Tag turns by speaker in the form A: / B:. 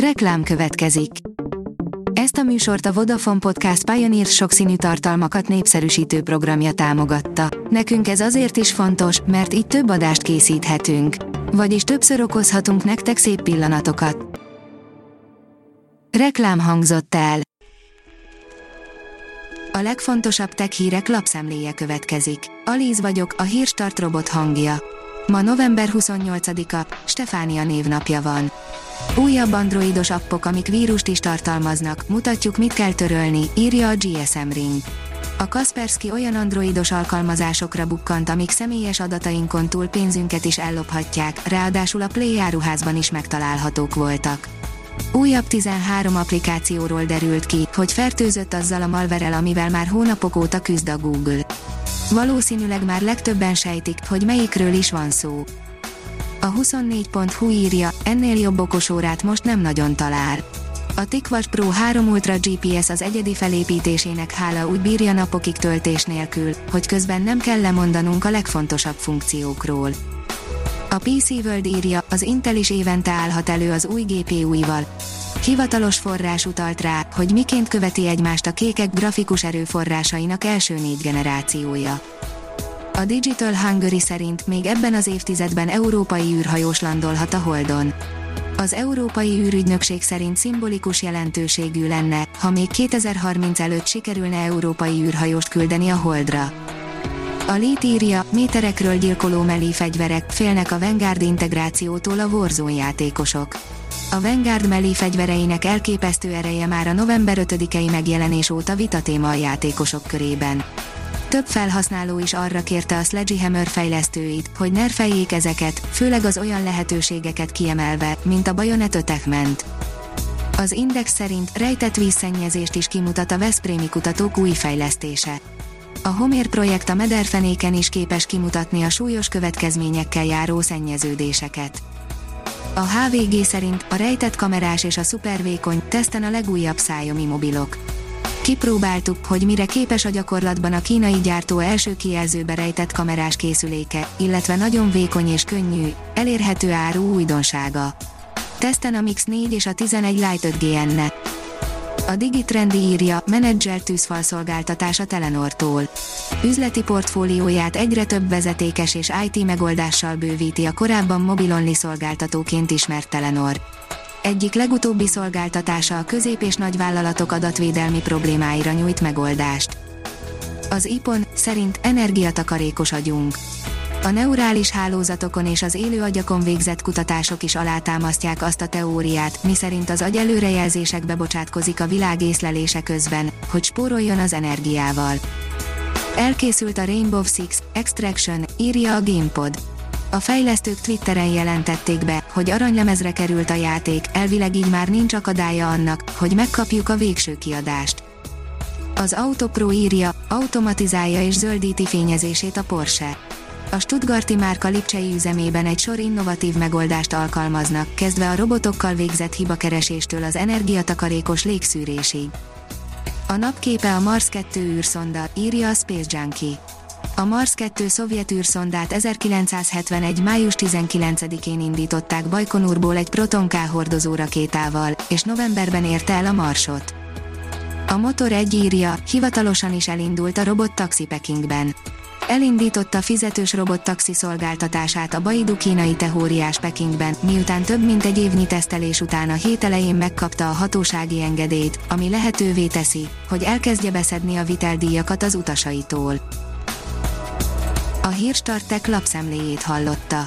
A: Reklám következik. Ezt a műsort a Vodafone Podcast Pioneer sokszínű tartalmakat népszerűsítő programja támogatta. Nekünk ez azért is fontos, mert így több adást készíthetünk. Vagyis többször okozhatunk nektek szép pillanatokat. Reklám hangzott el. A legfontosabb tech hírek lapszemléje következik. Alíz vagyok, a hírstart robot hangja. Ma november 28-a, Stefánia névnapja van. Újabb androidos appok, amik vírust is tartalmaznak, mutatjuk mit kell törölni, írja a GSM Ring. A Kaspersky olyan androidos alkalmazásokra bukkant, amik személyes adatainkon túl pénzünket is ellophatják, ráadásul a Play áruházban is megtalálhatók voltak. Újabb 13 applikációról derült ki, hogy fertőzött azzal a malverel, amivel már hónapok óta küzd a Google. Valószínűleg már legtöbben sejtik, hogy melyikről is van szó. A 24.hu írja, ennél jobb okosórát most nem nagyon talál. A TicWatch Pro 3 Ultra GPS az egyedi felépítésének hála úgy bírja napokig töltés nélkül, hogy közben nem kell lemondanunk a legfontosabb funkciókról. A PC World írja, az Intel is évente állhat elő az új GPU-ival. Hivatalos forrás utalt rá, hogy miként követi egymást a kékek grafikus erőforrásainak első négy generációja. A Digital Hungary szerint még ebben az évtizedben európai űrhajós landolhat a Holdon. Az Európai űrügynökség szerint szimbolikus jelentőségű lenne, ha még 2030 előtt sikerülne európai űrhajóst küldeni a Holdra. A Lét írja, méterekről gyilkoló melí fegyverek, félnek a Vanguard integrációtól a Warzone játékosok. A Vanguard melí fegyvereinek elképesztő ereje már a november 5-i megjelenés óta vitatéma a játékosok körében. Több felhasználó is arra kérte a Sledgehammer fejlesztőit, hogy nerfeljék ezeket, főleg az olyan lehetőségeket kiemelve, mint a Bayonet Attackment. Az Index szerint rejtett vízszennyezést is kimutat a Veszprémi kutatók új fejlesztése. A Homér projekt a mederfenéken is képes kimutatni a súlyos következményekkel járó szennyeződéseket. A HVG szerint a rejtett kamerás és a szupervékony teszten a legújabb szájomi mobilok. Kipróbáltuk, hogy mire képes a gyakorlatban a kínai gyártó első kijelzőbe rejtett kamerás készüléke, illetve nagyon vékony és könnyű, elérhető áru újdonsága. Teszten a Mix 4 és a 11 Lite 5G enne. A Digitrendi írja, menedzser tűzfalszolgáltatás a Telenortól. Üzleti portfólióját egyre több vezetékes és IT megoldással bővíti a korábban mobilonli szolgáltatóként ismert Telenor. Egyik legutóbbi szolgáltatása a közép- és nagyvállalatok adatvédelmi problémáira nyújt megoldást. Az IPON szerint energiatakarékos agyunk. A neurális hálózatokon és az élő agyakon végzett kutatások is alátámasztják azt a teóriát, miszerint az agy előrejelzésekbe bocsátkozik a világ észlelése közben, hogy spóroljon az energiával. Elkészült a Rainbow Six Extraction, írja a GamePod. A fejlesztők Twitteren jelentették be, hogy aranylemezre került a játék, elvileg így már nincs akadálya annak, hogy megkapjuk a végső kiadást. Az Autopro írja, automatizálja és zöldíti fényezését a Porsche. A Stuttgarti márka Lipcsei üzemében egy sor innovatív megoldást alkalmaznak, kezdve a robotokkal végzett hibakereséstől az energiatakarékos légszűrésig. A napképe a Mars 2 űrszonda, írja a Space Junkie. A Mars 2 szovjet űrszondát 1971. május 19-én indították Bajkonurból egy Proton K hordozó rakétával, és novemberben érte el a Marsot. A Motor egy írja, hivatalosan is elindult a robot taxi Pekingben elindította fizetős robottaxi szolgáltatását a Baidu kínai tehóriás Pekingben, miután több mint egy évnyi tesztelés után a hét elején megkapta a hatósági engedélyt, ami lehetővé teszi, hogy elkezdje beszedni a viteldíjakat az utasaitól. A Hírstartek lapszemléjét hallotta.